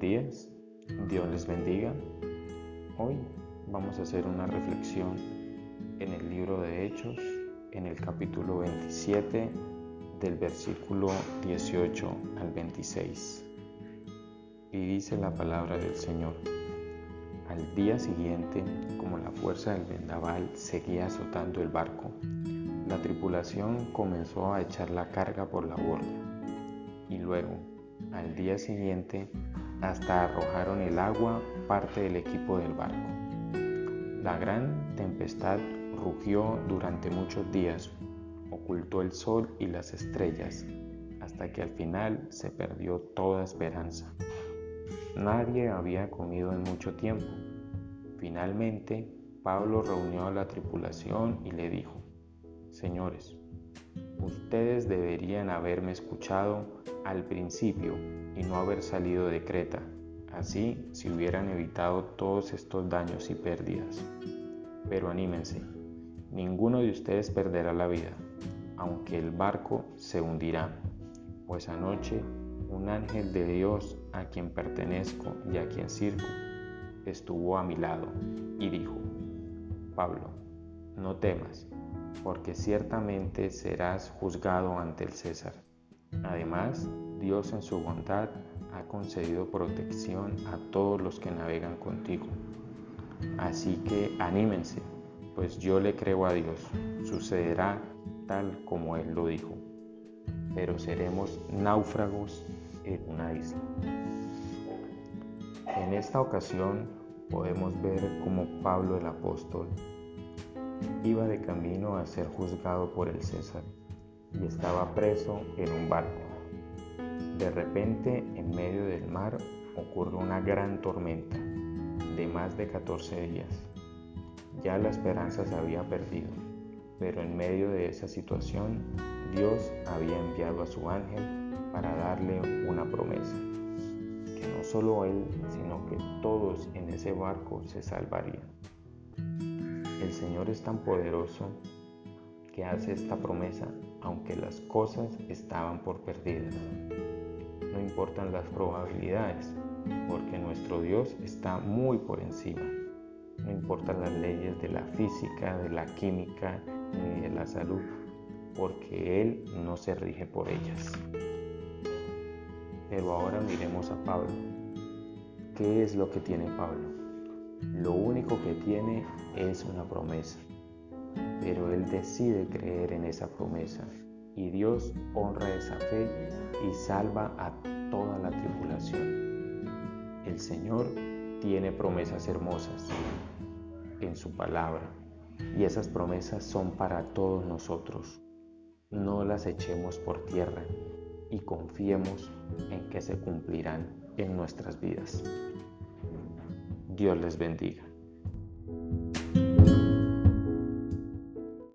Días, Dios les bendiga. Hoy vamos a hacer una reflexión en el libro de Hechos, en el capítulo 27, del versículo 18 al 26. Y dice la palabra del Señor. Al día siguiente, como la fuerza del vendaval seguía azotando el barco, la tripulación comenzó a echar la carga por la borda y luego al día siguiente hasta arrojaron el agua parte del equipo del barco. La gran tempestad rugió durante muchos días, ocultó el sol y las estrellas, hasta que al final se perdió toda esperanza. Nadie había comido en mucho tiempo. Finalmente, Pablo reunió a la tripulación y le dijo, Señores, ustedes deberían haberme escuchado al principio y no haber salido de Creta. Así se hubieran evitado todos estos daños y pérdidas. Pero anímense, ninguno de ustedes perderá la vida, aunque el barco se hundirá, pues anoche un ángel de Dios a quien pertenezco y a quien sirvo estuvo a mi lado y dijo, Pablo, no temas, porque ciertamente serás juzgado ante el César. Además, Dios en su bondad ha concedido protección a todos los que navegan contigo. Así que anímense, pues yo le creo a Dios, sucederá tal como Él lo dijo, pero seremos náufragos en una isla. En esta ocasión podemos ver cómo Pablo el apóstol iba de camino a ser juzgado por el César y estaba preso en un barco. De repente, en medio del mar, ocurrió una gran tormenta de más de 14 días. Ya la esperanza se había perdido, pero en medio de esa situación, Dios había enviado a su ángel para darle una promesa, que no solo él, sino que todos en ese barco se salvarían. El Señor es tan poderoso que hace esta promesa aunque las cosas estaban por perdidas. No importan las probabilidades, porque nuestro Dios está muy por encima. No importan las leyes de la física, de la química ni de la salud, porque Él no se rige por ellas. Pero ahora miremos a Pablo. ¿Qué es lo que tiene Pablo? Lo único que tiene es una promesa pero él decide creer en esa promesa y Dios honra esa fe y salva a toda la tribulación. El Señor tiene promesas hermosas en su palabra y esas promesas son para todos nosotros. No las echemos por tierra y confiemos en que se cumplirán en nuestras vidas. Dios les bendiga.